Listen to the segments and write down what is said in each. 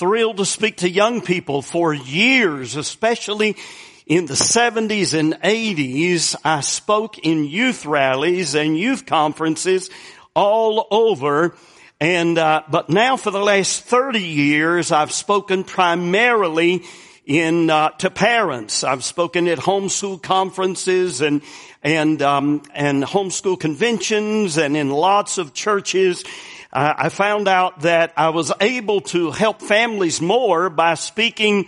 thrilled to speak to young people for years, especially in the 70s and 80s. I spoke in youth rallies and youth conferences all over. And, uh, but now for the last 30 years, I've spoken primarily in, uh, to parents. I've spoken at homeschool conferences and, and, um, and homeschool conventions and in lots of churches. I found out that I was able to help families more by speaking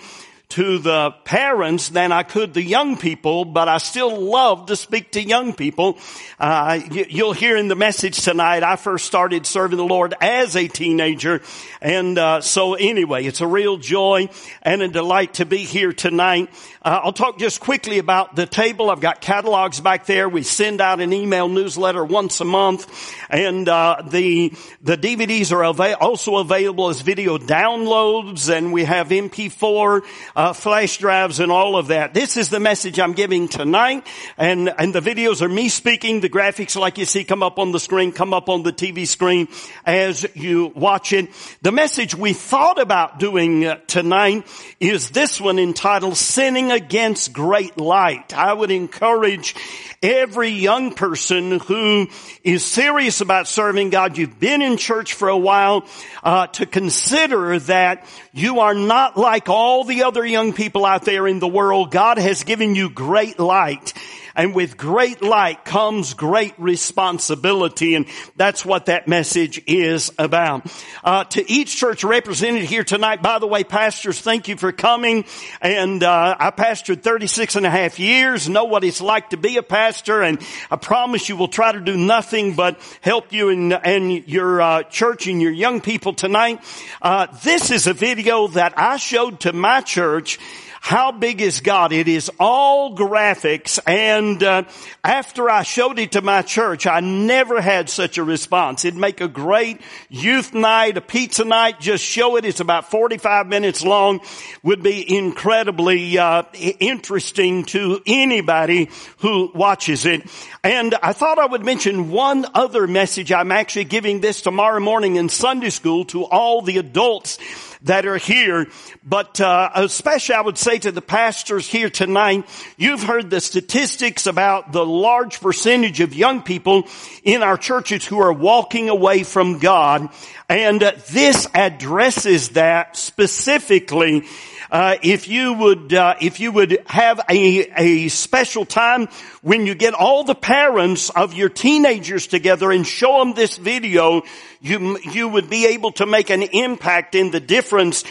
to the parents than I could the young people, but I still love to speak to young people. Uh, you'll hear in the message tonight, I first started serving the Lord as a teenager. And uh, so anyway, it's a real joy and a delight to be here tonight. Uh, I'll talk just quickly about the table. I've got catalogs back there. We send out an email newsletter once a month, and uh, the the DVDs are ava- also available as video downloads, and we have MP4 uh, flash drives and all of that. This is the message I'm giving tonight, and and the videos are me speaking. The graphics, like you see, come up on the screen, come up on the TV screen as you watch it. The message we thought about doing uh, tonight is this one entitled "Sinning." against great light. I would encourage every young person who is serious about serving God, you've been in church for a while, uh, to consider that you are not like all the other young people out there in the world. God has given you great light. And with great light comes great responsibility. And that's what that message is about. Uh, to each church represented here tonight, by the way, pastors, thank you for coming. And, uh, I pastored 36 and a half years, know what it's like to be a pastor. And I promise you we'll try to do nothing but help you and, and your, uh, church and your young people tonight. Uh, this is a video that I showed to my church how big is God? It is all graphics and uh, after I showed it to my church, I never had such a response. It'd make a great youth night, a pizza night, just show it. It's about 45 minutes long. Would be incredibly uh, interesting to anybody who watches it. And I thought I would mention one other message. I'm actually giving this tomorrow morning in Sunday school to all the adults that are here. But uh, especially I would say to the pastors here tonight, you've heard the statistics about the large percentage of young people in our churches who are walking away from God. And uh, this addresses that specifically uh, if you would, uh, if you would have a, a special time when you get all the parents of your teenagers together and show them this video, you, you would be able to make an impact in the difference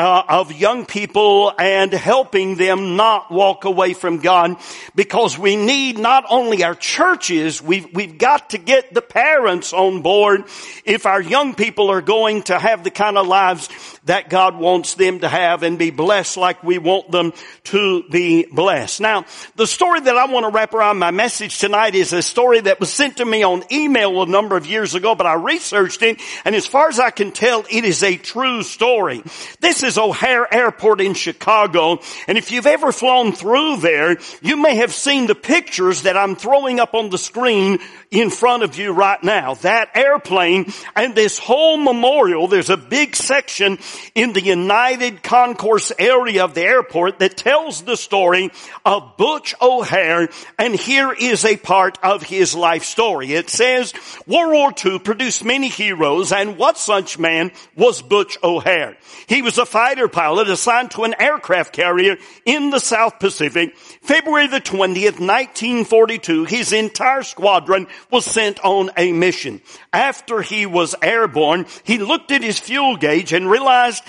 uh, of young people and helping them not walk away from God because we need not only our churches, we've, we've got to get the parents on board if our young people are going to have the kind of lives that God wants them to have and be blessed like we want them to be blessed. Now, the story that I want to wrap around my message tonight is a story that was sent to me on email a number of years ago, but I researched it and as far as I can tell, it is a true story. This is O'Hare Airport in Chicago and if you've ever flown through there, you may have seen the pictures that I'm throwing up on the screen in front of you right now. That airplane and this whole memorial, there's a big section in the United Concourse area of the airport that tells the story of Butch O'Hare and here is a part of his life story. It says, World War II produced many heroes and what such man was Butch O'Hare. He was a fighter pilot assigned to an aircraft carrier in the South Pacific. February the 20th, 1942, his entire squadron was sent on a mission. After he was airborne, he looked at his fuel gauge and realized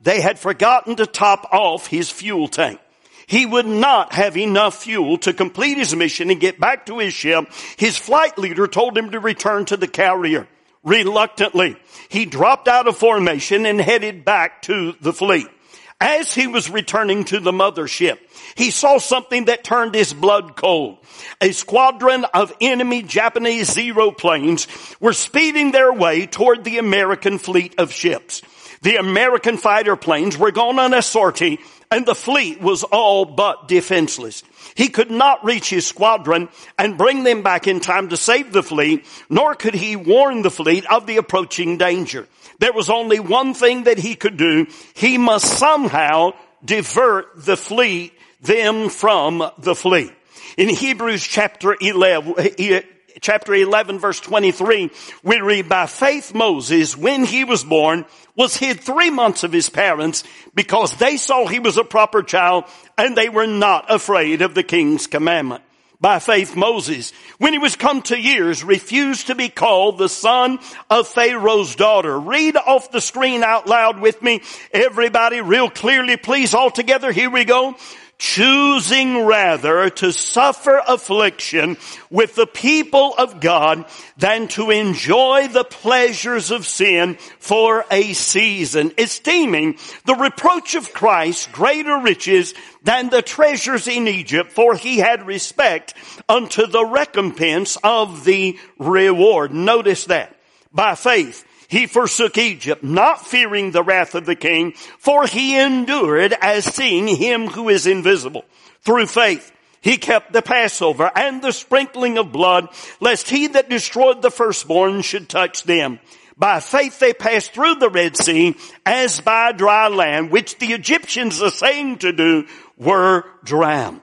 they had forgotten to top off his fuel tank. He would not have enough fuel to complete his mission and get back to his ship. His flight leader told him to return to the carrier. Reluctantly, he dropped out of formation and headed back to the fleet. As he was returning to the mothership, he saw something that turned his blood cold. A squadron of enemy Japanese Zero planes were speeding their way toward the American fleet of ships. The American fighter planes were gone on a sortie and the fleet was all but defenseless. He could not reach his squadron and bring them back in time to save the fleet, nor could he warn the fleet of the approaching danger. There was only one thing that he could do. He must somehow divert the fleet, them from the fleet. In Hebrews chapter 11, chapter 11 verse 23, we read, by faith Moses, when he was born, was hid three months of his parents because they saw he was a proper child and they were not afraid of the king's commandment. By faith Moses, when he was come to years, refused to be called the son of Pharaoh's daughter. Read off the screen out loud with me. Everybody real clearly, please all together. Here we go choosing rather to suffer affliction with the people of God than to enjoy the pleasures of sin for a season, esteeming the reproach of Christ greater riches than the treasures in Egypt, for he had respect unto the recompense of the reward. Notice that. By faith, he forsook Egypt, not fearing the wrath of the king, for he endured as seeing him who is invisible. Through faith, he kept the Passover and the sprinkling of blood, lest he that destroyed the firstborn should touch them. By faith they passed through the Red Sea as by dry land, which the Egyptians are saying to do were drowned.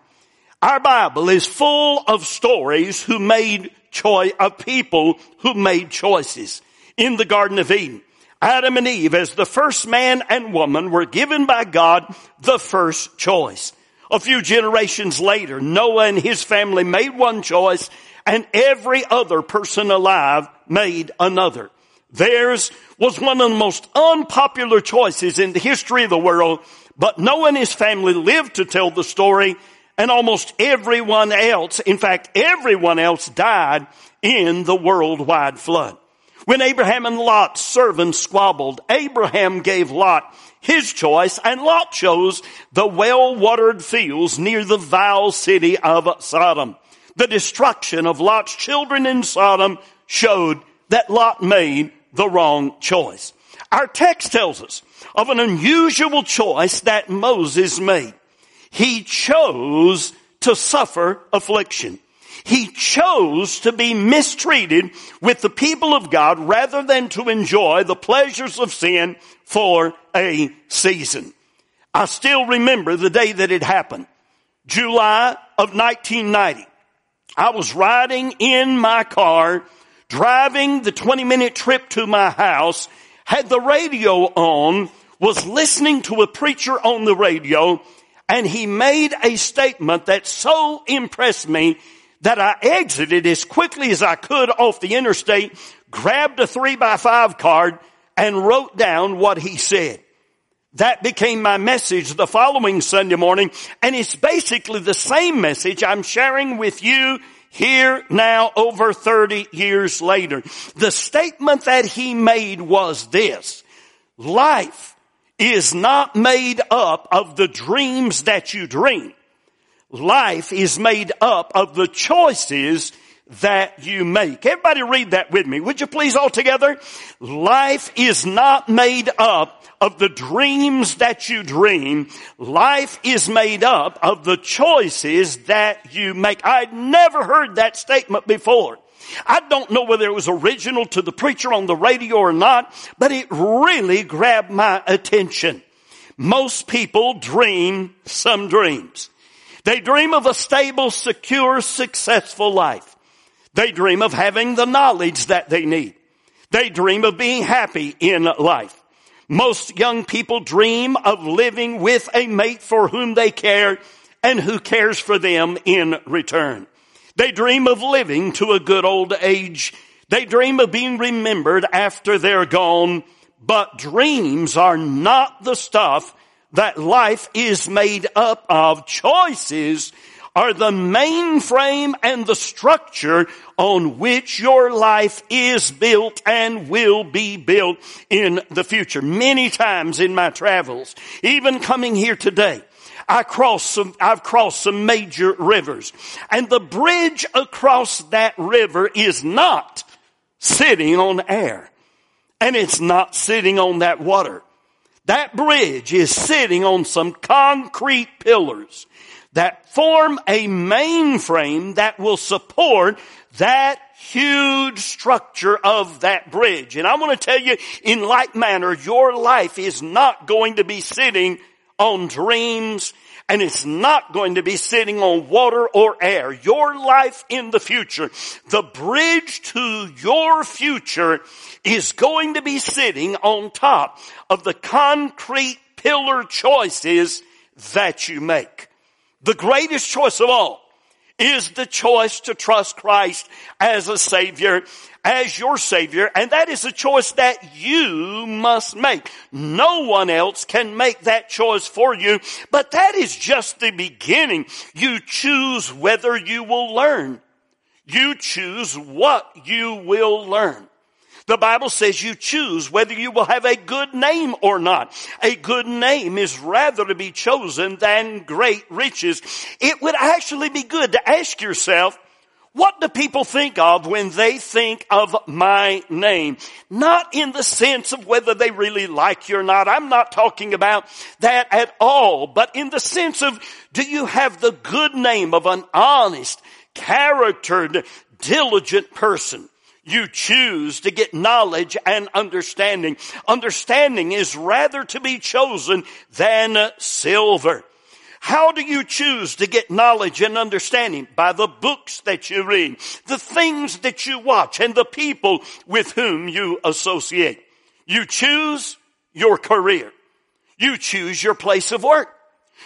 Our Bible is full of stories who made choice, of people who made choices in the Garden of Eden. Adam and Eve as the first man and woman were given by God the first choice. A few generations later, Noah and his family made one choice and every other person alive made another. Theirs was one of the most unpopular choices in the history of the world, but Noah and his family lived to tell the story and almost everyone else, in fact everyone else died in the worldwide flood. When Abraham and Lot's servants squabbled, Abraham gave Lot his choice and Lot chose the well-watered fields near the vile city of Sodom. The destruction of Lot's children in Sodom showed that Lot made the wrong choice. Our text tells us of an unusual choice that Moses made. He chose to suffer affliction. He chose to be mistreated with the people of God rather than to enjoy the pleasures of sin for a season. I still remember the day that it happened. July of 1990. I was riding in my car, driving the 20 minute trip to my house, had the radio on, was listening to a preacher on the radio, and he made a statement that so impressed me that I exited as quickly as I could off the interstate, grabbed a three by five card and wrote down what he said. That became my message the following Sunday morning and it's basically the same message I'm sharing with you here now over 30 years later. The statement that he made was this. Life is not made up of the dreams that you dream life is made up of the choices that you make. Everybody read that with me. Would you please all together? Life is not made up of the dreams that you dream. Life is made up of the choices that you make. I'd never heard that statement before. I don't know whether it was original to the preacher on the radio or not, but it really grabbed my attention. Most people dream some dreams. They dream of a stable, secure, successful life. They dream of having the knowledge that they need. They dream of being happy in life. Most young people dream of living with a mate for whom they care and who cares for them in return. They dream of living to a good old age. They dream of being remembered after they're gone. But dreams are not the stuff that life is made up of choices are the mainframe and the structure on which your life is built and will be built in the future. Many times in my travels, even coming here today, I cross some, I've crossed some major rivers and the bridge across that river is not sitting on air and it's not sitting on that water. That bridge is sitting on some concrete pillars that form a mainframe that will support that huge structure of that bridge. And I want to tell you in like manner, your life is not going to be sitting on dreams and it's not going to be sitting on water or air. Your life in the future, the bridge to your future is going to be sitting on top of the concrete pillar choices that you make. The greatest choice of all is the choice to trust Christ as a Savior, as your Savior, and that is a choice that you must make. No one else can make that choice for you, but that is just the beginning. You choose whether you will learn. You choose what you will learn. The Bible says you choose whether you will have a good name or not. A good name is rather to be chosen than great riches. It would actually be good to ask yourself, what do people think of when they think of my name? Not in the sense of whether they really like you or not. I'm not talking about that at all, but in the sense of do you have the good name of an honest, charactered, diligent person? You choose to get knowledge and understanding. Understanding is rather to be chosen than silver. How do you choose to get knowledge and understanding? By the books that you read, the things that you watch, and the people with whom you associate. You choose your career. You choose your place of work.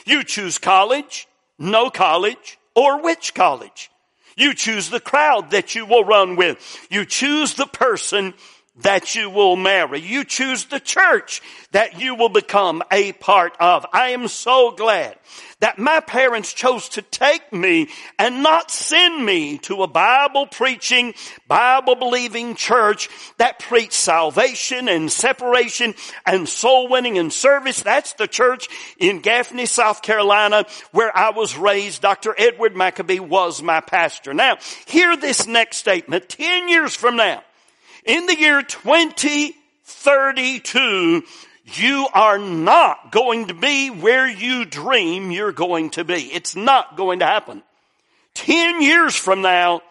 You choose college, no college, or which college. You choose the crowd that you will run with. You choose the person that you will marry. You choose the church that you will become a part of. I am so glad that my parents chose to take me and not send me to a Bible preaching, Bible believing church that preached salvation and separation and soul winning and service. That's the church in Gaffney, South Carolina, where I was raised. Dr. Edward Maccabee was my pastor. Now, hear this next statement. Ten years from now, in the year 2032, you are not going to be where you dream you're going to be. It's not going to happen. Ten years from now,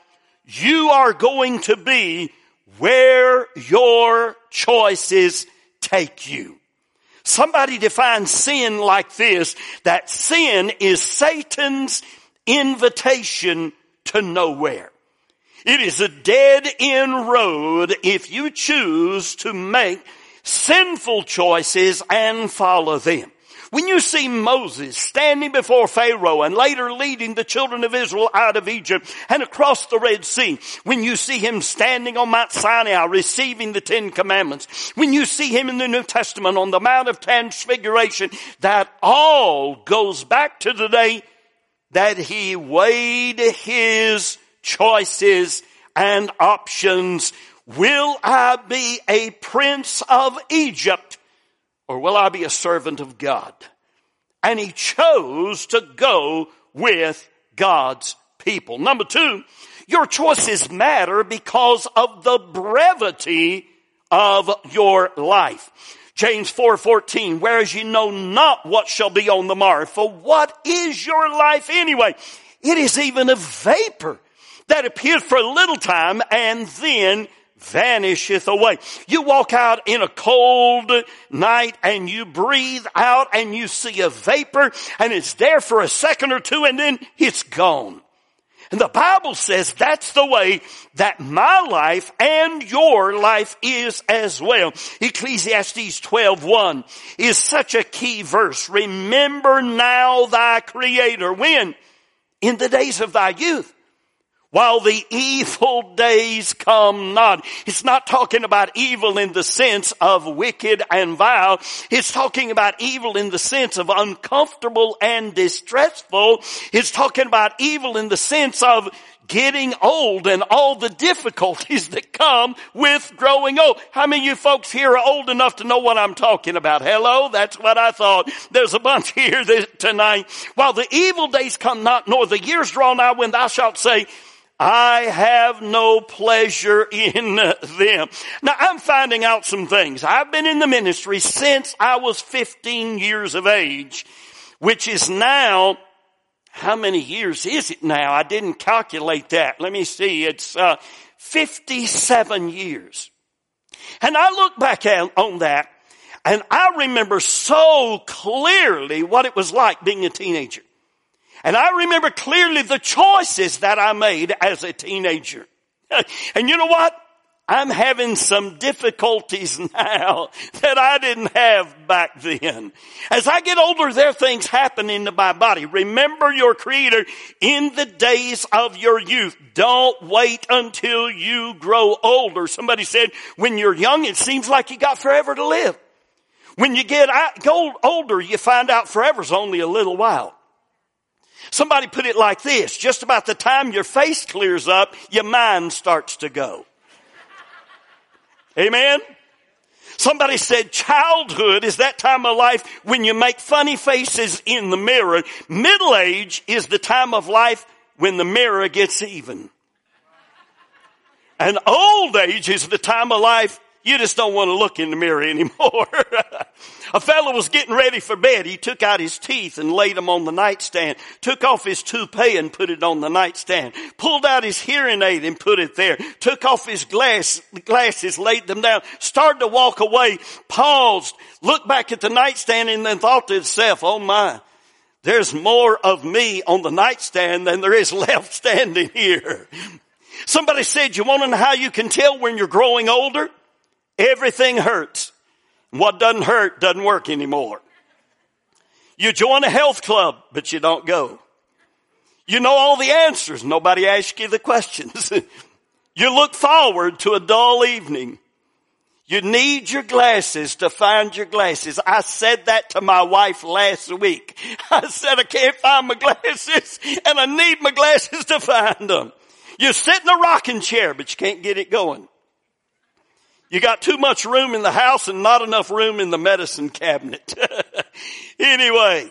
you are going to be where your choices take you. Somebody defines sin like this, that sin is Satan's invitation to nowhere. It is a dead end road if you choose to make sinful choices and follow them. When you see Moses standing before Pharaoh and later leading the children of Israel out of Egypt and across the Red Sea, when you see him standing on Mount Sinai receiving the Ten Commandments, when you see him in the New Testament on the Mount of Transfiguration, that all goes back to the day that he weighed his choices and options. Will I be a prince of Egypt or will I be a servant of God? And he chose to go with God's people. Number two, your choices matter because of the brevity of your life. James 4:14 whereas you know not what shall be on the morrow for what is your life anyway it is even a vapor that appears for a little time and then vanisheth away. You walk out in a cold night and you breathe out and you see a vapor and it's there for a second or two and then it's gone. And the Bible says that's the way that my life and your life is as well. Ecclesiastes 12:1 is such a key verse. Remember now thy creator when in the days of thy youth while the evil days come not. It's not talking about evil in the sense of wicked and vile. It's talking about evil in the sense of uncomfortable and distressful. It's talking about evil in the sense of getting old and all the difficulties that come with growing old. How many of you folks here are old enough to know what I'm talking about? Hello? That's what I thought. There's a bunch here tonight. While the evil days come not, nor the years draw nigh when thou shalt say, I have no pleasure in them. Now I'm finding out some things. I've been in the ministry since I was 15 years of age, which is now, how many years is it now? I didn't calculate that. Let me see. It's, uh, 57 years. And I look back on that and I remember so clearly what it was like being a teenager. And I remember clearly the choices that I made as a teenager. And you know what? I'm having some difficulties now that I didn't have back then. As I get older, there are things happening to my body. Remember your creator in the days of your youth. Don't wait until you grow older. Somebody said, when you're young, it seems like you got forever to live. When you get older, you find out forever's only a little while. Somebody put it like this, just about the time your face clears up, your mind starts to go. Amen? Somebody said childhood is that time of life when you make funny faces in the mirror. Middle age is the time of life when the mirror gets even. And old age is the time of life you just don't want to look in the mirror anymore. a fellow was getting ready for bed. He took out his teeth and laid them on the nightstand, took off his toupee and put it on the nightstand, pulled out his hearing aid and put it there, took off his glass, glasses, laid them down, started to walk away, paused, looked back at the nightstand and then thought to himself, oh my, there's more of me on the nightstand than there is left standing here. Somebody said, you want to know how you can tell when you're growing older? Everything hurts. What doesn't hurt doesn't work anymore. You join a health club, but you don't go. You know all the answers. Nobody asks you the questions. you look forward to a dull evening. You need your glasses to find your glasses. I said that to my wife last week. I said I can't find my glasses and I need my glasses to find them. You sit in a rocking chair, but you can't get it going. You got too much room in the house and not enough room in the medicine cabinet. anyway,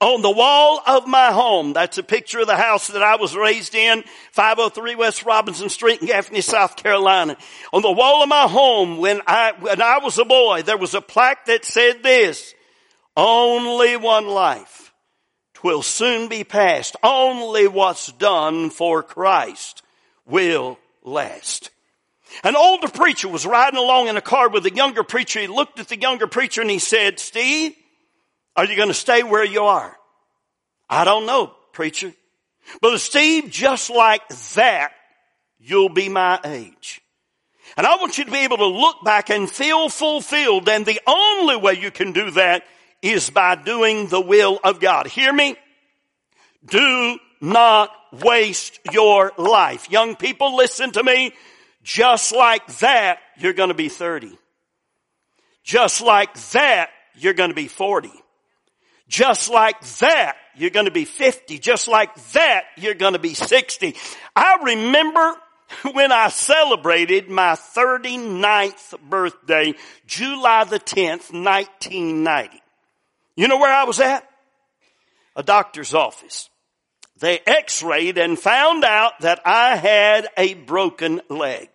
on the wall of my home, that's a picture of the house that I was raised in, 503 West Robinson Street in Gaffney, South Carolina. On the wall of my home, when I, when I was a boy, there was a plaque that said this, only one life. Twill soon be past. Only what's done for Christ will last. An older preacher was riding along in a car with a younger preacher. He looked at the younger preacher and he said, Steve, are you going to stay where you are? I don't know, preacher. Brother Steve, just like that, you'll be my age. And I want you to be able to look back and feel fulfilled. And the only way you can do that is by doing the will of God. Hear me? Do not waste your life. Young people, listen to me. Just like that, you're going to be 30. Just like that, you're going to be 40. Just like that, you're going to be 50. Just like that, you're going to be 60. I remember when I celebrated my 39th birthday, July the 10th, 1990. You know where I was at? A doctor's office. They x-rayed and found out that I had a broken leg.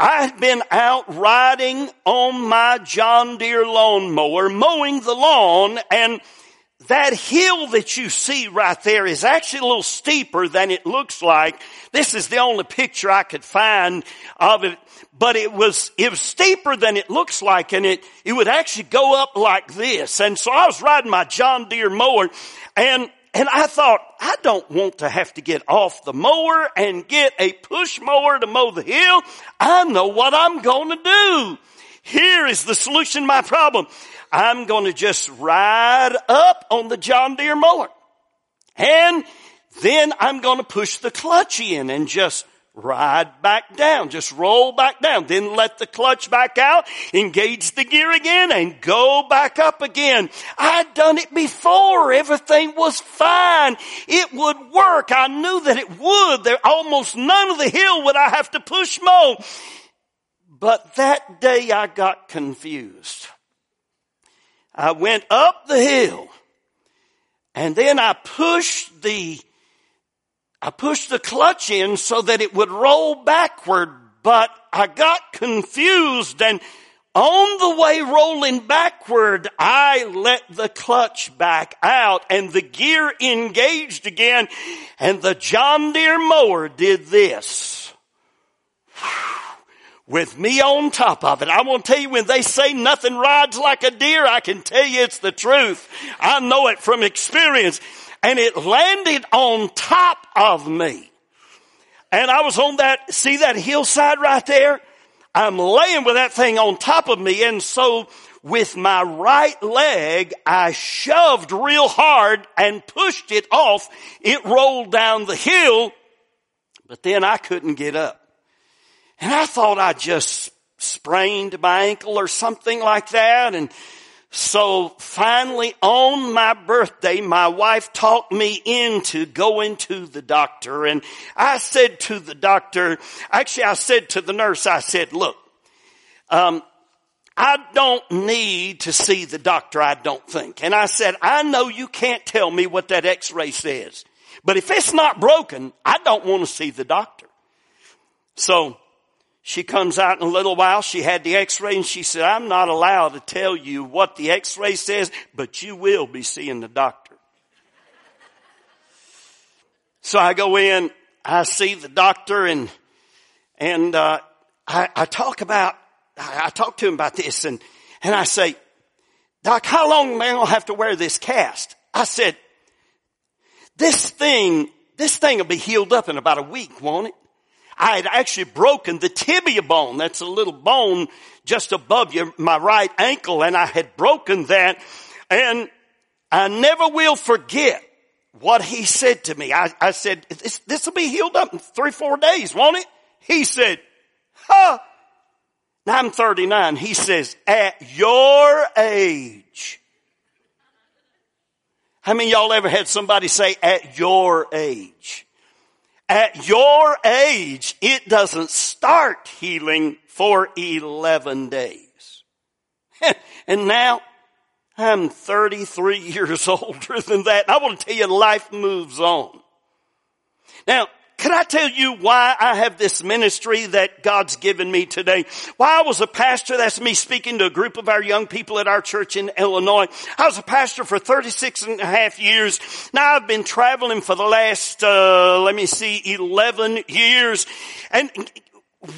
I had been out riding on my John Deere lawnmower, mowing the lawn, and that hill that you see right there is actually a little steeper than it looks like. This is the only picture I could find of it, but it was, it was steeper than it looks like and it, it would actually go up like this. And so I was riding my John Deere mower and and I thought, I don't want to have to get off the mower and get a push mower to mow the hill. I know what I'm going to do. Here is the solution to my problem. I'm going to just ride up on the John Deere mower. And then I'm going to push the clutch in and just ride back down. Just roll back down. Then let the clutch back out, engage the gear again, and go back up again. I'd done it before. Everything was fine. It would work. I knew that it would. There almost none of the hill would I have to push more. But that day I got confused. I went up the hill and then I pushed the I pushed the clutch in so that it would roll backward, but I got confused and on the way rolling backward, I let the clutch back out and the gear engaged again and the John Deere mower did this. With me on top of it. I want to tell you when they say nothing rides like a deer, I can tell you it's the truth. I know it from experience. And it landed on top of me. And I was on that, see that hillside right there? I'm laying with that thing on top of me. And so with my right leg, I shoved real hard and pushed it off. It rolled down the hill, but then I couldn't get up. And I thought I just sprained my ankle or something like that. And so finally on my birthday, my wife talked me into going to the doctor and I said to the doctor, actually I said to the nurse, I said, look, um, I don't need to see the doctor, I don't think. And I said, I know you can't tell me what that x-ray says, but if it's not broken, I don't want to see the doctor. So she comes out in a little while. She had the x-ray and she said, I'm not allowed to tell you what the x-ray says, but you will be seeing the doctor. so I go in, I see the doctor and, and, uh, I, I talk about, I, I talk to him about this and, and I say, Doc, how long am I going to have to wear this cast? I said, this thing, this thing will be healed up in about a week, won't it? I had actually broken the tibia bone. That's a little bone just above your, my right ankle and I had broken that and I never will forget what he said to me. I, I said, this, will be healed up in three, four days, won't it? He said, huh. Now I'm 39. He says, at your age. How many y'all ever had somebody say at your age? At your age, it doesn't start healing for 11 days. and now I'm 33 years older than that. I want to tell you life moves on. Now, can I tell you why I have this ministry that God's given me today? Why I was a pastor, that's me speaking to a group of our young people at our church in Illinois. I was a pastor for 36 and a half years. Now I've been traveling for the last, uh, let me see, 11 years. And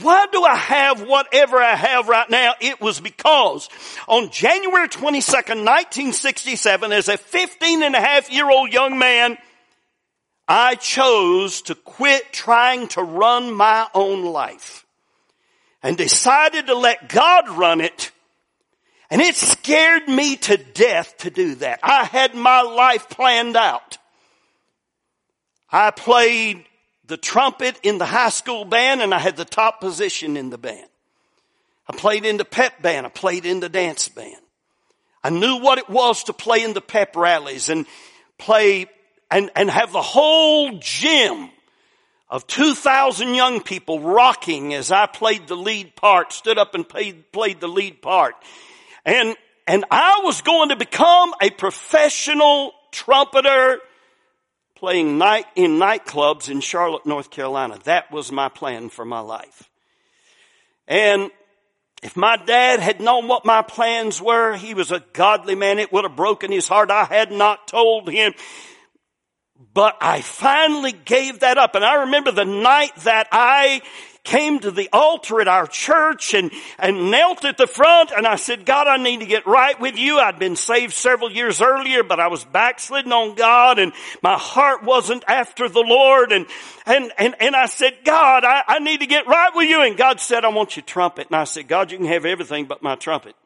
why do I have whatever I have right now? It was because on January 22nd, 1967, as a 15 and a half year old young man, I chose to quit trying to run my own life and decided to let God run it. And it scared me to death to do that. I had my life planned out. I played the trumpet in the high school band and I had the top position in the band. I played in the pep band. I played in the dance band. I knew what it was to play in the pep rallies and play and, and have the whole gym of 2,000 young people rocking as I played the lead part, stood up and played, played the lead part. And, and I was going to become a professional trumpeter playing night in nightclubs in Charlotte, North Carolina. That was my plan for my life. And if my dad had known what my plans were, he was a godly man. It would have broken his heart. I had not told him. But I finally gave that up. And I remember the night that I came to the altar at our church and, and knelt at the front and I said, God, I need to get right with you. I'd been saved several years earlier, but I was backslidden on God and my heart wasn't after the Lord. And, and, and, and I said, God, I, I need to get right with you. And God said, I want your trumpet. And I said, God, you can have everything but my trumpet.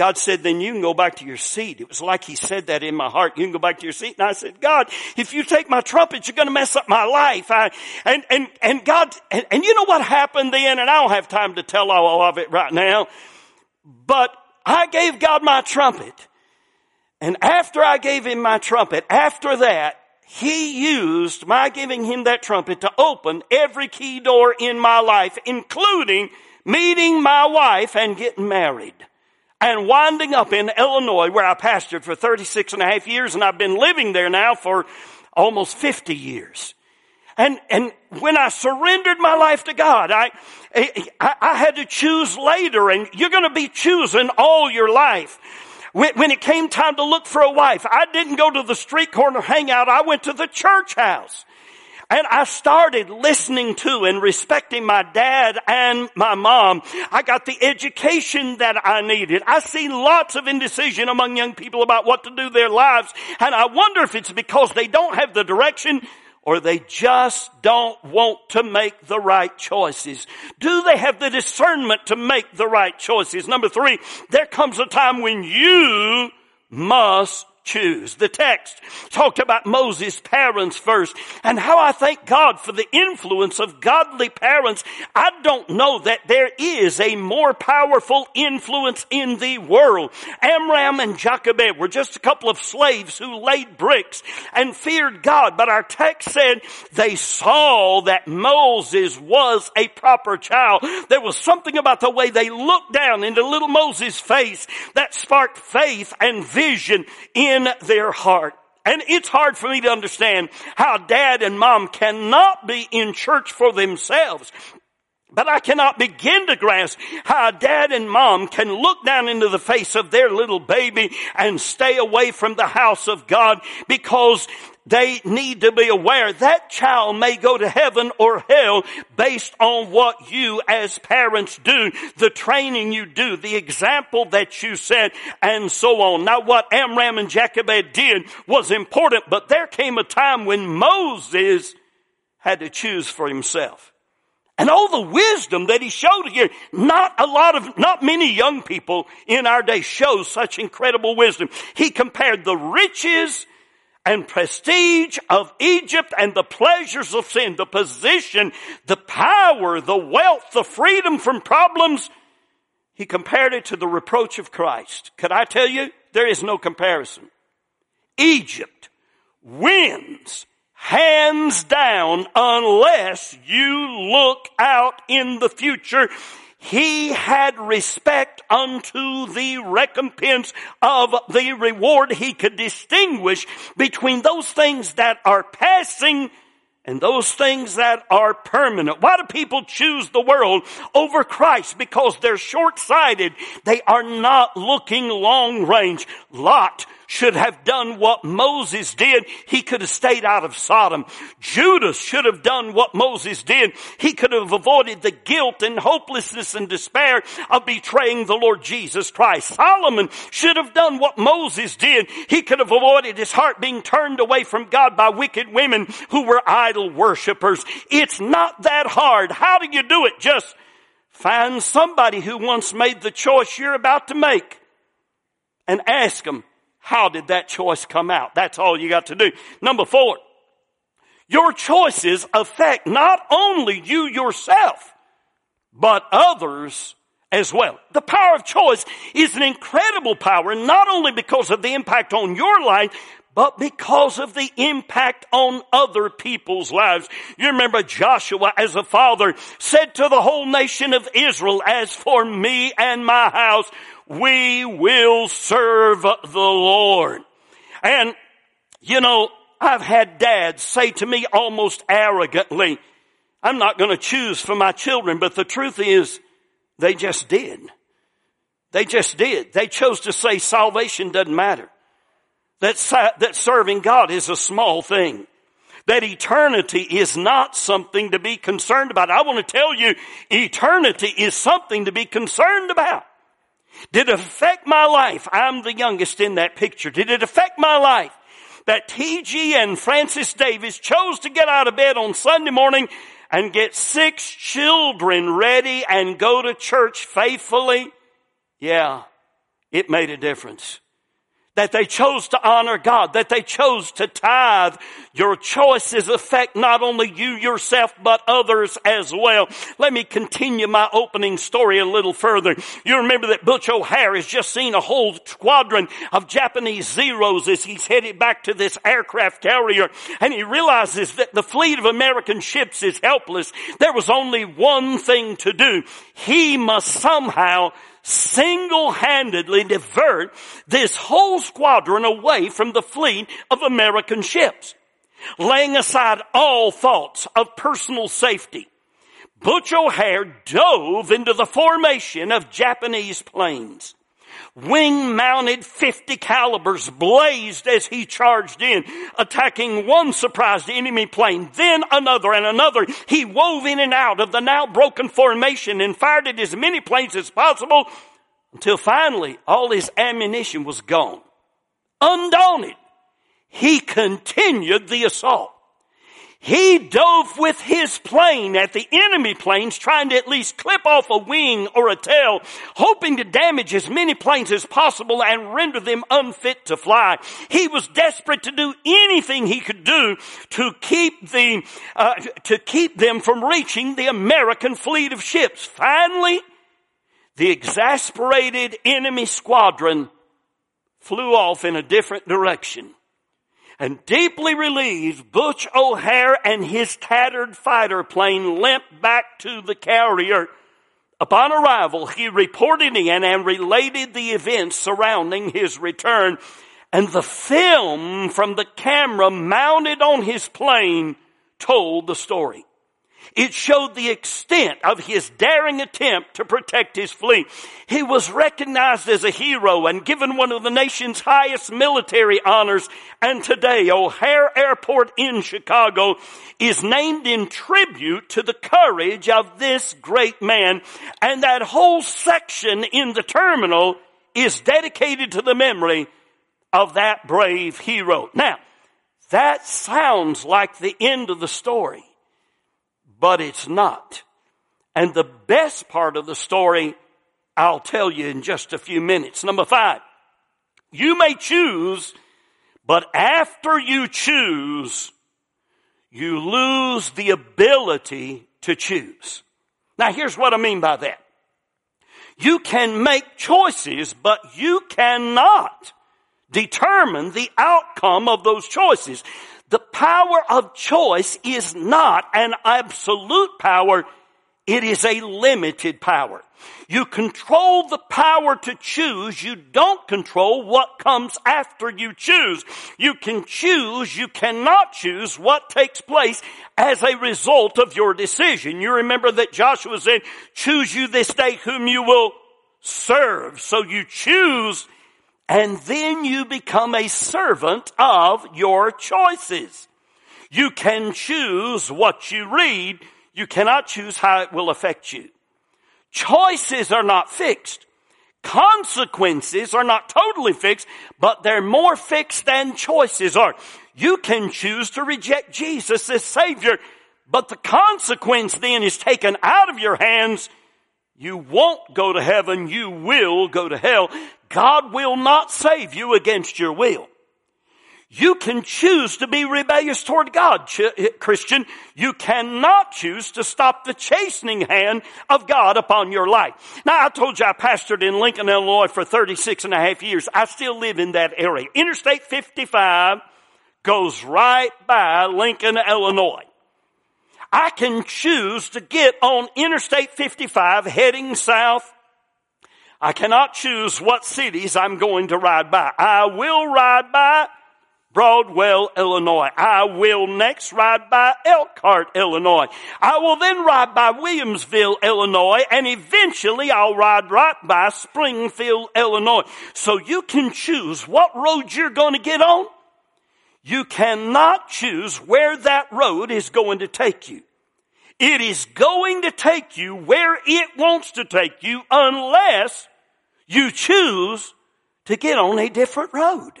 God said, then you can go back to your seat. It was like he said that in my heart. You can go back to your seat. And I said, God, if you take my trumpet, you're going to mess up my life. I, and, and, and God, and, and you know what happened then? And I don't have time to tell all of it right now. But I gave God my trumpet. And after I gave him my trumpet, after that, he used my giving him that trumpet to open every key door in my life, including meeting my wife and getting married and winding up in Illinois where I pastored for 36 and a half years and I've been living there now for almost 50 years. And, and when I surrendered my life to God, I, I, I had to choose later and you're going to be choosing all your life. When, when it came time to look for a wife, I didn't go to the street corner hangout. I went to the church house. And I started listening to and respecting my dad and my mom. I got the education that I needed. I see lots of indecision among young people about what to do their lives. And I wonder if it's because they don't have the direction or they just don't want to make the right choices. Do they have the discernment to make the right choices? Number three, there comes a time when you must choose. The text talked about Moses' parents first and how I thank God for the influence of godly parents. I don't know that there is a more powerful influence in the world. Amram and Jochebed were just a couple of slaves who laid bricks and feared God, but our text said they saw that Moses was a proper child. There was something about the way they looked down into little Moses' face that sparked faith and vision in in their heart. And it's hard for me to understand how dad and mom cannot be in church for themselves. But I cannot begin to grasp how dad and mom can look down into the face of their little baby and stay away from the house of God because they need to be aware that child may go to heaven or hell based on what you as parents do, the training you do, the example that you set, and so on. Now what Amram and Jochebed did was important, but there came a time when Moses had to choose for himself. And all the wisdom that he showed here, not a lot of, not many young people in our day show such incredible wisdom. He compared the riches and prestige of Egypt and the pleasures of sin, the position, the power, the wealth, the freedom from problems. He compared it to the reproach of Christ. Could I tell you? There is no comparison. Egypt wins hands down unless you look out in the future he had respect unto the recompense of the reward. He could distinguish between those things that are passing and those things that are permanent. Why do people choose the world over Christ? Because they're short-sighted. They are not looking long range. Lot should have done what Moses did. He could have stayed out of Sodom. Judas should have done what Moses did. He could have avoided the guilt and hopelessness and despair of betraying the Lord Jesus Christ. Solomon should have done what Moses did. He could have avoided his heart being turned away from God by wicked women who were idol worshippers. It's not that hard. How do you do it? Just find somebody who once made the choice you're about to make and ask them, how did that choice come out? That's all you got to do. Number four, your choices affect not only you yourself, but others as well. The power of choice is an incredible power, not only because of the impact on your life, but because of the impact on other people's lives. You remember Joshua as a father said to the whole nation of Israel, as for me and my house, we will serve the Lord. And, you know, I've had dads say to me almost arrogantly, I'm not going to choose for my children, but the truth is, they just did. They just did. They chose to say salvation doesn't matter. That, that serving God is a small thing. That eternity is not something to be concerned about. I want to tell you, eternity is something to be concerned about. Did it affect my life? I'm the youngest in that picture. Did it affect my life? That T.G. and Francis Davis chose to get out of bed on Sunday morning and get six children ready and go to church faithfully? Yeah, it made a difference that they chose to honor God, that they chose to tithe. Your choices affect not only you yourself, but others as well. Let me continue my opening story a little further. You remember that Butch O'Hare has just seen a whole squadron of Japanese Zeros as he's headed back to this aircraft carrier and he realizes that the fleet of American ships is helpless. There was only one thing to do. He must somehow single-handedly divert this whole squadron away from the fleet of American ships. laying aside all thoughts of personal safety, Butch O'Hare dove into the formation of Japanese planes. Wing mounted 50 calibers blazed as he charged in, attacking one surprised enemy plane, then another and another. He wove in and out of the now broken formation and fired at as many planes as possible until finally all his ammunition was gone. Undaunted, he continued the assault. He dove with his plane at the enemy planes, trying to at least clip off a wing or a tail, hoping to damage as many planes as possible and render them unfit to fly. He was desperate to do anything he could do to keep the, uh, to keep them from reaching the American fleet of ships. Finally, the exasperated enemy squadron flew off in a different direction. And deeply relieved, Butch O'Hare and his tattered fighter plane limped back to the carrier. Upon arrival, he reported in and related the events surrounding his return. And the film from the camera mounted on his plane told the story. It showed the extent of his daring attempt to protect his fleet. He was recognized as a hero and given one of the nation's highest military honors. And today, O'Hare Airport in Chicago is named in tribute to the courage of this great man. And that whole section in the terminal is dedicated to the memory of that brave hero. Now, that sounds like the end of the story but it's not. And the best part of the story, I'll tell you in just a few minutes. Number five, you may choose, but after you choose, you lose the ability to choose. Now here's what I mean by that. You can make choices, but you cannot determine the outcome of those choices. The power of choice is not an absolute power. It is a limited power. You control the power to choose. You don't control what comes after you choose. You can choose. You cannot choose what takes place as a result of your decision. You remember that Joshua said, choose you this day whom you will serve. So you choose and then you become a servant of your choices. You can choose what you read. You cannot choose how it will affect you. Choices are not fixed. Consequences are not totally fixed, but they're more fixed than choices are. You can choose to reject Jesus as Savior, but the consequence then is taken out of your hands. You won't go to heaven, you will go to hell. God will not save you against your will. You can choose to be rebellious toward God, Christian. You cannot choose to stop the chastening hand of God upon your life. Now, I told you I pastored in Lincoln, Illinois for 36 and a half years. I still live in that area. Interstate 55 goes right by Lincoln, Illinois. I can choose to get on Interstate 55 heading south I cannot choose what cities I'm going to ride by. I will ride by Broadwell, Illinois. I will next ride by Elkhart, Illinois. I will then ride by Williamsville, Illinois, and eventually I'll ride right by Springfield, Illinois. So you can choose what road you're going to get on. You cannot choose where that road is going to take you. It is going to take you where it wants to take you unless you choose to get on a different road.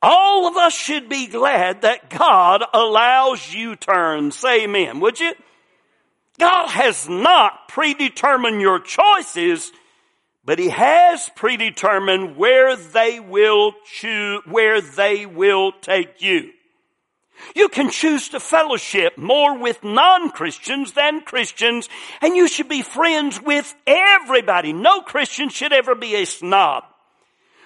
All of us should be glad that God allows you turns. Say amen, would you? God has not predetermined your choices, but He has predetermined where they will choose, where they will take you. You can choose to fellowship more with non-Christians than Christians, and you should be friends with everybody. No Christian should ever be a snob.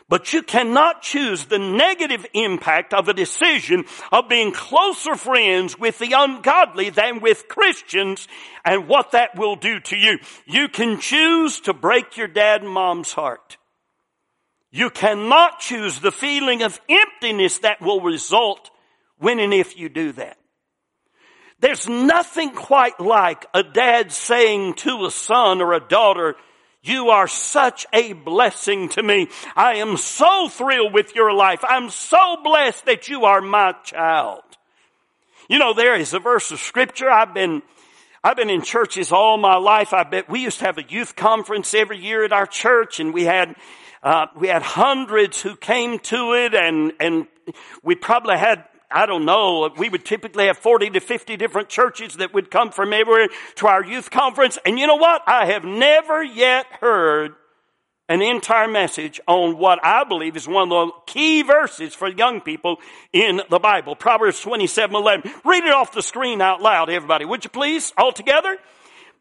But you cannot choose the negative impact of a decision of being closer friends with the ungodly than with Christians and what that will do to you. You can choose to break your dad and mom's heart. You cannot choose the feeling of emptiness that will result when and if you do that. There's nothing quite like a dad saying to a son or a daughter, you are such a blessing to me. I am so thrilled with your life. I'm so blessed that you are my child. You know, there is a verse of scripture. I've been, I've been in churches all my life. I bet we used to have a youth conference every year at our church and we had, uh, we had hundreds who came to it and, and we probably had I don't know, we would typically have 40 to 50 different churches that would come from everywhere to our youth conference. And you know what? I have never yet heard an entire message on what I believe is one of the key verses for young people in the Bible. Proverbs 27, 11. Read it off the screen out loud, everybody. Would you please? All together?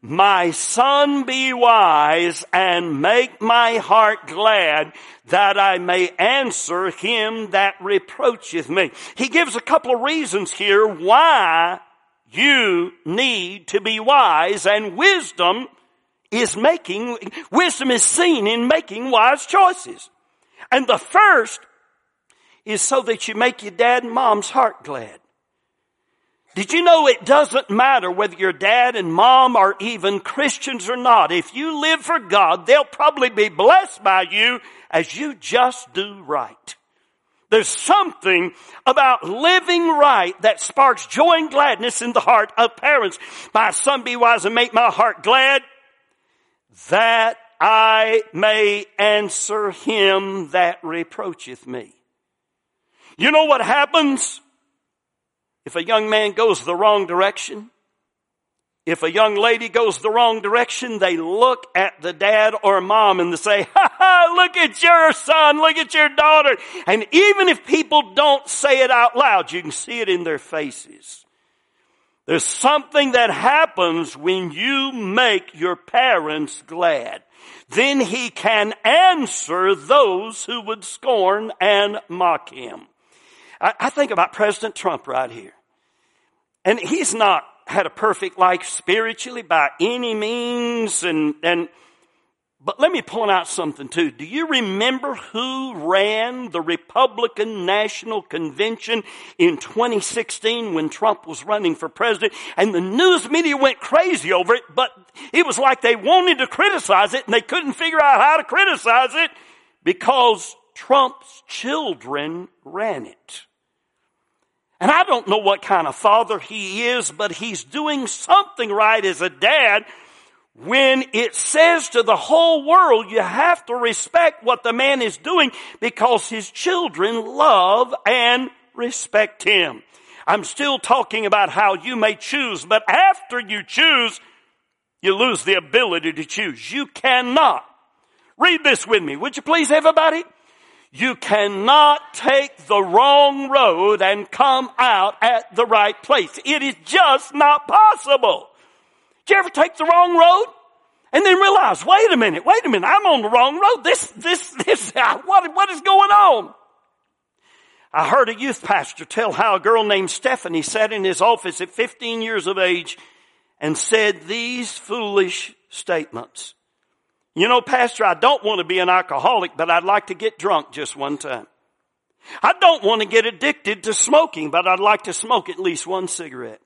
My son be wise and make my heart glad that I may answer him that reproacheth me. He gives a couple of reasons here why you need to be wise and wisdom is making, wisdom is seen in making wise choices. And the first is so that you make your dad and mom's heart glad. Did you know it doesn't matter whether your dad and mom are even Christians or not? If you live for God, they'll probably be blessed by you as you just do right. There's something about living right that sparks joy and gladness in the heart of parents. My son be wise and make my heart glad that I may answer him that reproacheth me. You know what happens if a young man goes the wrong direction, if a young lady goes the wrong direction, they look at the dad or mom and they say, ha ha, look at your son, look at your daughter. And even if people don't say it out loud, you can see it in their faces. There's something that happens when you make your parents glad. Then he can answer those who would scorn and mock him. I, I think about President Trump right here. And he's not had a perfect life spiritually by any means and, and, but let me point out something too. Do you remember who ran the Republican National Convention in 2016 when Trump was running for president? And the news media went crazy over it, but it was like they wanted to criticize it and they couldn't figure out how to criticize it because Trump's children ran it. And I don't know what kind of father he is, but he's doing something right as a dad when it says to the whole world, you have to respect what the man is doing because his children love and respect him. I'm still talking about how you may choose, but after you choose, you lose the ability to choose. You cannot. Read this with me. Would you please, everybody? You cannot take the wrong road and come out at the right place. It is just not possible. Did you ever take the wrong road? And then realize, wait a minute, wait a minute, I'm on the wrong road. This, this, this, what, what is going on? I heard a youth pastor tell how a girl named Stephanie sat in his office at 15 years of age and said these foolish statements. You know, Pastor, I don't want to be an alcoholic, but I'd like to get drunk just one time. I don't want to get addicted to smoking, but I'd like to smoke at least one cigarette.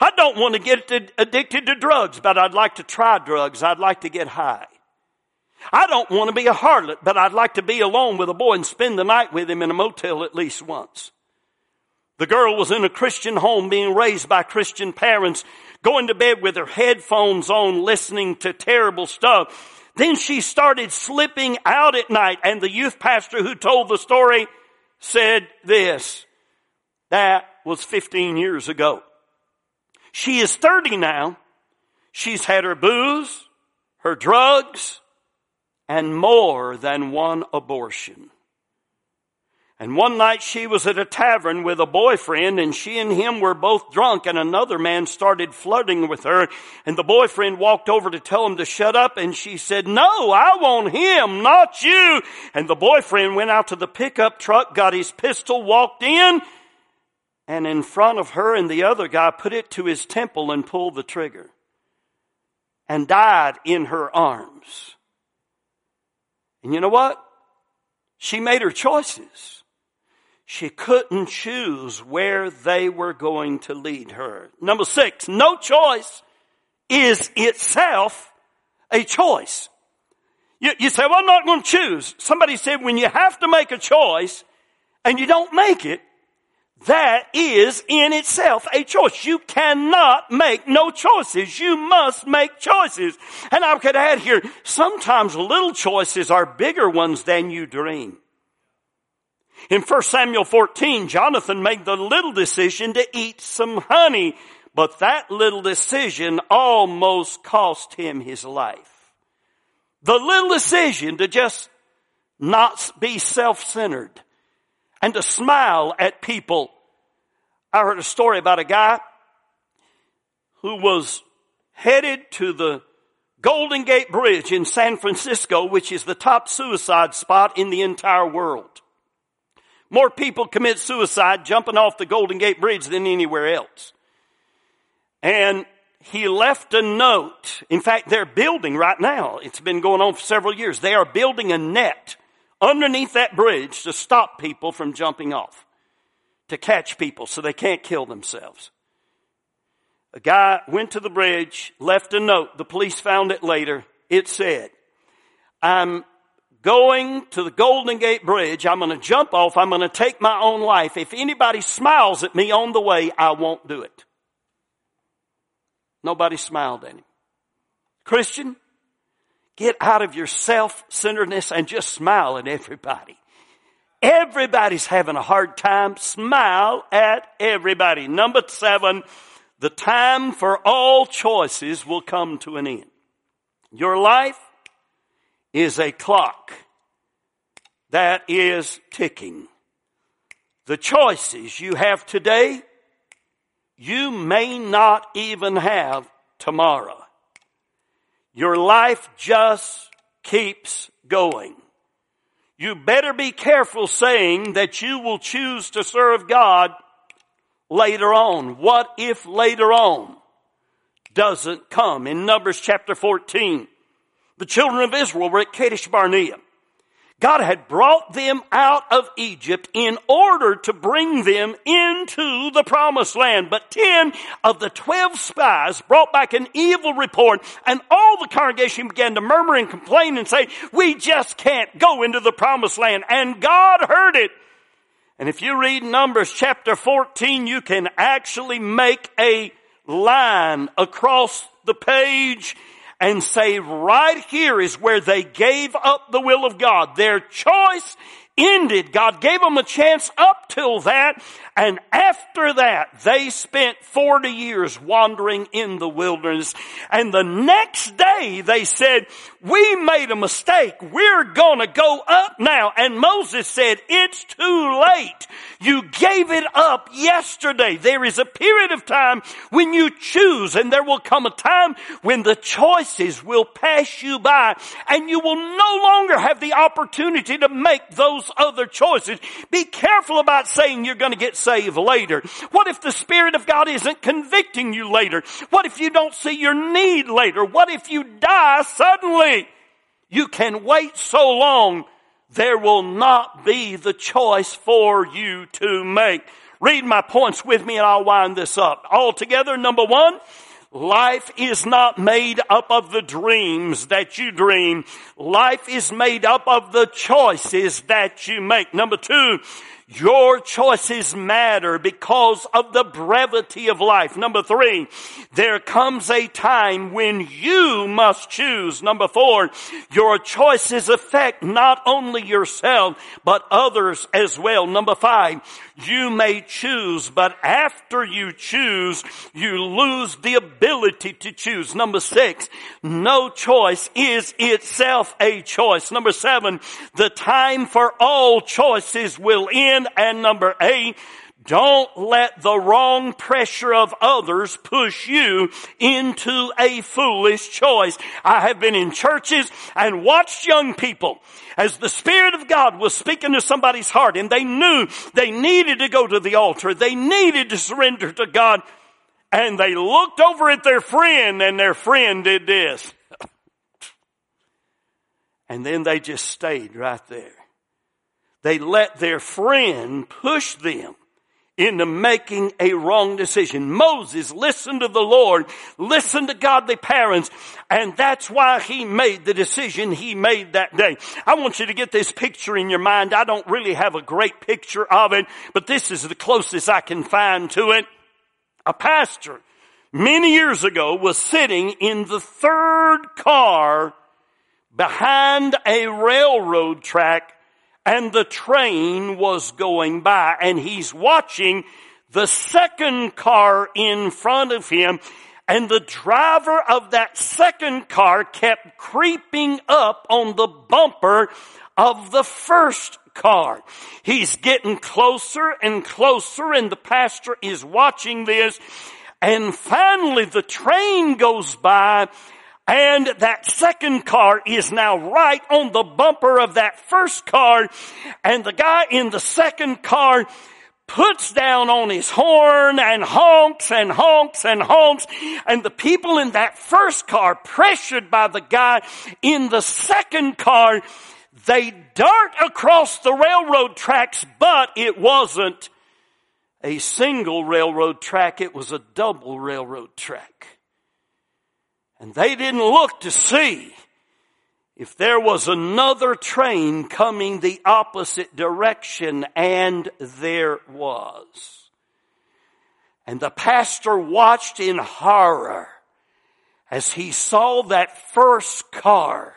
I don't want to get addicted to drugs, but I'd like to try drugs. I'd like to get high. I don't want to be a harlot, but I'd like to be alone with a boy and spend the night with him in a motel at least once. The girl was in a Christian home being raised by Christian parents going to bed with her headphones on, listening to terrible stuff. Then she started slipping out at night and the youth pastor who told the story said this. That was 15 years ago. She is 30 now. She's had her booze, her drugs, and more than one abortion. And one night she was at a tavern with a boyfriend and she and him were both drunk and another man started flirting with her and the boyfriend walked over to tell him to shut up and she said, no, I want him, not you. And the boyfriend went out to the pickup truck, got his pistol, walked in and in front of her and the other guy put it to his temple and pulled the trigger and died in her arms. And you know what? She made her choices. She couldn't choose where they were going to lead her. Number six, no choice is itself a choice. You, you say, well, I'm not going to choose. Somebody said when you have to make a choice and you don't make it, that is in itself a choice. You cannot make no choices. You must make choices. And I could add here, sometimes little choices are bigger ones than you dream. In 1 Samuel 14, Jonathan made the little decision to eat some honey, but that little decision almost cost him his life. The little decision to just not be self-centered and to smile at people. I heard a story about a guy who was headed to the Golden Gate Bridge in San Francisco, which is the top suicide spot in the entire world. More people commit suicide jumping off the Golden Gate Bridge than anywhere else. And he left a note. In fact, they're building right now. It's been going on for several years. They are building a net underneath that bridge to stop people from jumping off, to catch people so they can't kill themselves. A guy went to the bridge, left a note. The police found it later. It said, I'm going to the Golden Gate Bridge. I'm going to jump off. I'm going to take my own life. If anybody smiles at me on the way, I won't do it. Nobody smiled at him. Christian, get out of your self-centeredness and just smile at everybody. Everybody's having a hard time. Smile at everybody. Number seven, the time for all choices will come to an end. Your life is a clock that is ticking. The choices you have today, you may not even have tomorrow. Your life just keeps going. You better be careful saying that you will choose to serve God later on. What if later on doesn't come? In Numbers chapter 14, the children of Israel were at Kadesh Barnea. God had brought them out of Egypt in order to bring them into the promised land. But 10 of the 12 spies brought back an evil report and all the congregation began to murmur and complain and say, we just can't go into the promised land. And God heard it. And if you read Numbers chapter 14, you can actually make a line across the page and say right here is where they gave up the will of God. Their choice ended. God gave them a chance up till that. And after that, they spent 40 years wandering in the wilderness. And the next day they said, we made a mistake. We're gonna go up now. And Moses said, it's too late. You gave it up yesterday. There is a period of time when you choose and there will come a time when the choices will pass you by and you will no longer have the opportunity to make those other choices. Be careful about saying you're gonna get saved later? What if the Spirit of God isn't convicting you later? What if you don't see your need later? What if you die suddenly? You can wait so long, there will not be the choice for you to make. Read my points with me and I'll wind this up. Altogether, number one, Life is not made up of the dreams that you dream. Life is made up of the choices that you make. Number two, your choices matter because of the brevity of life. Number three, there comes a time when you must choose. Number four, your choices affect not only yourself, but others as well. Number five, you may choose, but after you choose, you lose the ability to choose. Number six, no choice is itself a choice. Number seven, the time for all choices will end. And number eight, don't let the wrong pressure of others push you into a foolish choice. I have been in churches and watched young people as the Spirit of God was speaking to somebody's heart and they knew they needed to go to the altar. They needed to surrender to God. And they looked over at their friend and their friend did this. and then they just stayed right there. they let their friend push them into making a wrong decision. Moses listened to the Lord, listened to godly parents, and that's why he made the decision he made that day. I want you to get this picture in your mind. I don't really have a great picture of it, but this is the closest I can find to it. A pastor many years ago was sitting in the third car behind a railroad track and the train was going by and he's watching the second car in front of him and the driver of that second car kept creeping up on the bumper of the first car. He's getting closer and closer and the pastor is watching this and finally the train goes by and that second car is now right on the bumper of that first car. And the guy in the second car puts down on his horn and honks and honks and honks. And the people in that first car, pressured by the guy in the second car, they dart across the railroad tracks, but it wasn't a single railroad track. It was a double railroad track. And they didn't look to see if there was another train coming the opposite direction, and there was. And the pastor watched in horror as he saw that first car.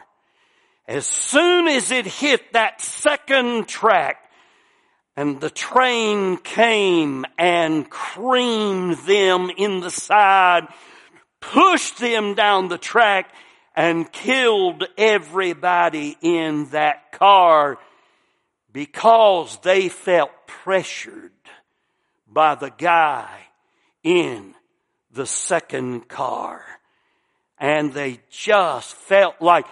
As soon as it hit that second track, and the train came and creamed them in the side pushed them down the track and killed everybody in that car because they felt pressured by the guy in the second car. And they just felt like,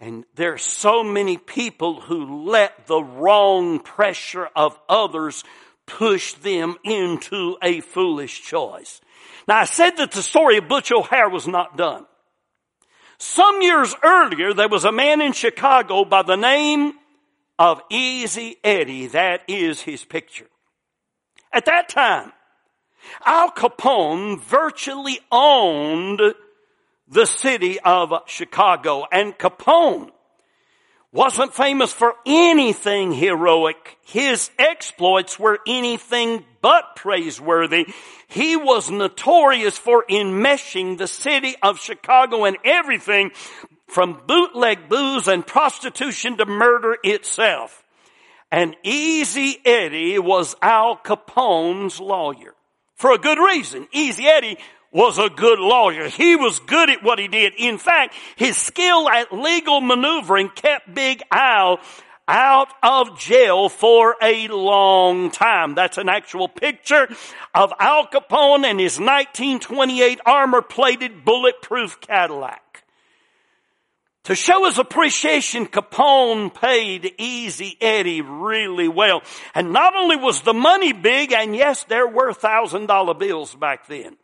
and there are so many people who let the wrong pressure of others push them into a foolish choice. Now I said that the story of Butch O'Hare was not done. Some years earlier, there was a man in Chicago by the name of Easy Eddie. That is his picture. At that time, Al Capone virtually owned the city of Chicago and Capone wasn't famous for anything heroic. His exploits were anything but praiseworthy. He was notorious for enmeshing the city of Chicago and everything from bootleg booze and prostitution to murder itself. And Easy Eddie was Al Capone's lawyer. For a good reason. Easy Eddie was a good lawyer. He was good at what he did. In fact, his skill at legal maneuvering kept Big Al out of jail for a long time. That's an actual picture of Al Capone and his 1928 armor plated bulletproof Cadillac. To show his appreciation, Capone paid Easy Eddie really well. And not only was the money big, and yes, there were thousand dollar bills back then.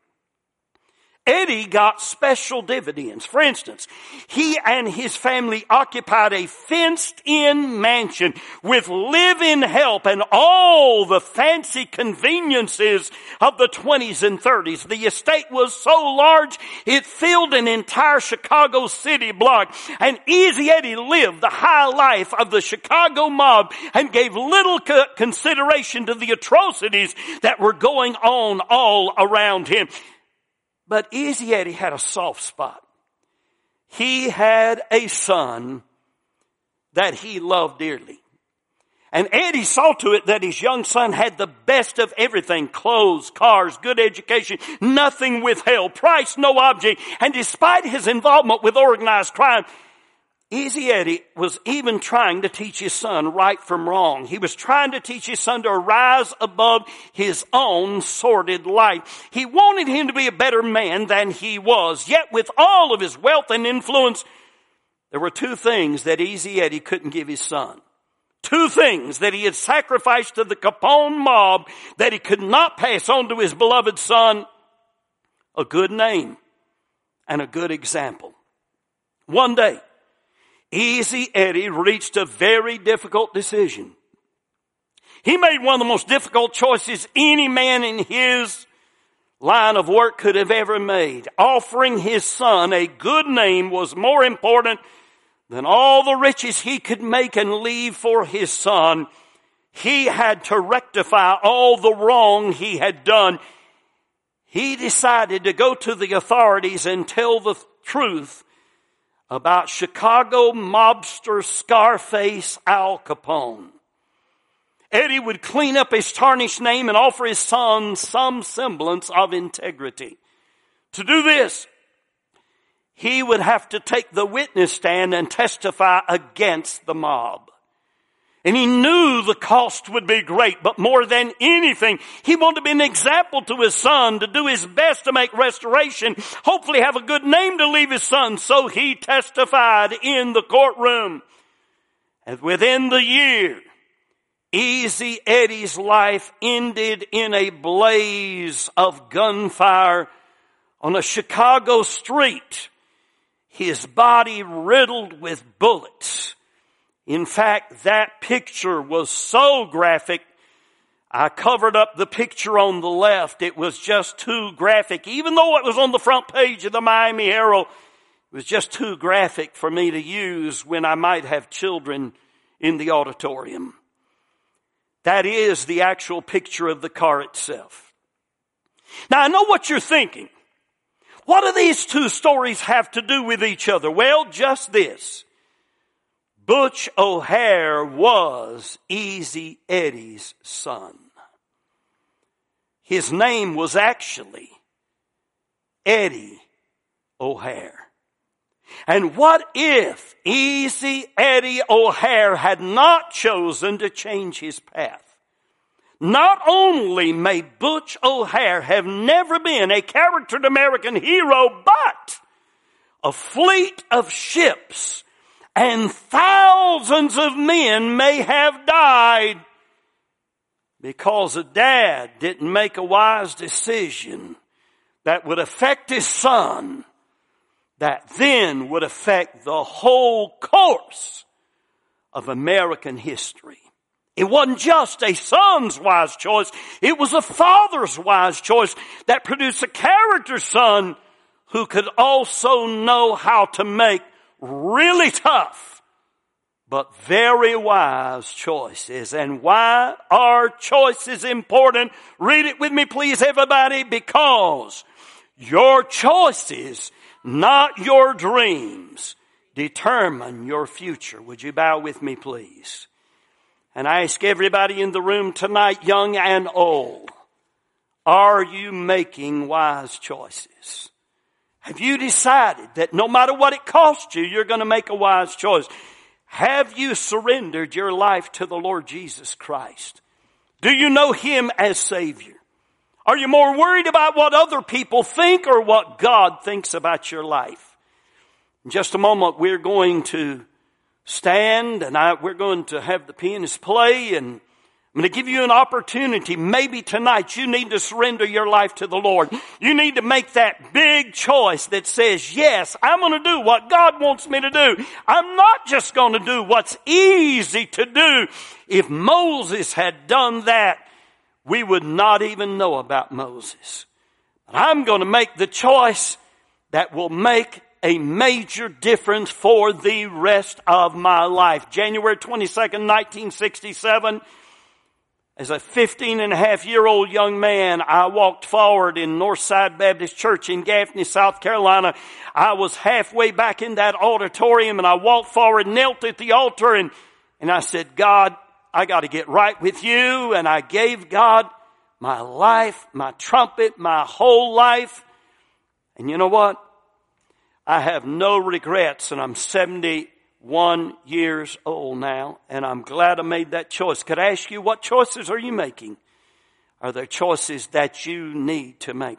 Eddie got special dividends. For instance, he and his family occupied a fenced in mansion with live-in help and all the fancy conveniences of the 20s and 30s. The estate was so large, it filled an entire Chicago city block. And Easy Eddie lived the high life of the Chicago mob and gave little consideration to the atrocities that were going on all around him. But Easy Eddie had a soft spot. He had a son that he loved dearly. And Eddie saw to it that his young son had the best of everything. Clothes, cars, good education, nothing withheld, price no object. And despite his involvement with organized crime, Easy Eddie was even trying to teach his son right from wrong. He was trying to teach his son to rise above his own sordid life. He wanted him to be a better man than he was. Yet with all of his wealth and influence, there were two things that Easy Eddie couldn't give his son. Two things that he had sacrificed to the Capone mob that he could not pass on to his beloved son. A good name and a good example. One day, Easy Eddie reached a very difficult decision. He made one of the most difficult choices any man in his line of work could have ever made. Offering his son a good name was more important than all the riches he could make and leave for his son. He had to rectify all the wrong he had done. He decided to go to the authorities and tell the truth about Chicago mobster Scarface Al Capone. Eddie would clean up his tarnished name and offer his son some semblance of integrity. To do this, he would have to take the witness stand and testify against the mob. And he knew the cost would be great, but more than anything, he wanted to be an example to his son, to do his best to make restoration, hopefully have a good name to leave his son. So he testified in the courtroom. And within the year, Easy Eddie's life ended in a blaze of gunfire on a Chicago street. His body riddled with bullets. In fact, that picture was so graphic, I covered up the picture on the left. It was just too graphic. Even though it was on the front page of the Miami Herald, it was just too graphic for me to use when I might have children in the auditorium. That is the actual picture of the car itself. Now I know what you're thinking. What do these two stories have to do with each other? Well, just this. Butch O'Hare was Easy Eddie's son. His name was actually Eddie O'Hare. And what if Easy Eddie O'Hare had not chosen to change his path? Not only may Butch O'Hare have never been a charactered American hero, but a fleet of ships and thousands of men may have died because a dad didn't make a wise decision that would affect his son that then would affect the whole course of American history. It wasn't just a son's wise choice. It was a father's wise choice that produced a character son who could also know how to make really tough, but very wise choices. And why are choices important? Read it with me, please, everybody, because your choices not your dreams, determine your future. Would you bow with me, please? And I ask everybody in the room tonight, young and old, are you making wise choices? Have you decided that no matter what it costs you, you're going to make a wise choice? Have you surrendered your life to the Lord Jesus Christ? Do you know Him as Savior? Are you more worried about what other people think or what God thinks about your life? In just a moment, we're going to stand and I, we're going to have the pianist play and I'm going to give you an opportunity. Maybe tonight you need to surrender your life to the Lord. You need to make that big choice that says, yes, I'm going to do what God wants me to do. I'm not just going to do what's easy to do. If Moses had done that, we would not even know about Moses. But I'm going to make the choice that will make a major difference for the rest of my life. January 22nd, 1967, as a 15 and a half year old young man, I walked forward in Northside Baptist Church in Gaffney, South Carolina. I was halfway back in that auditorium and I walked forward, knelt at the altar and, and I said, God, I got to get right with you. And I gave God my life, my trumpet, my whole life. And you know what? I have no regrets and I'm 71 years old now and I'm glad I made that choice. Could I ask you what choices are you making? Are there choices that you need to make?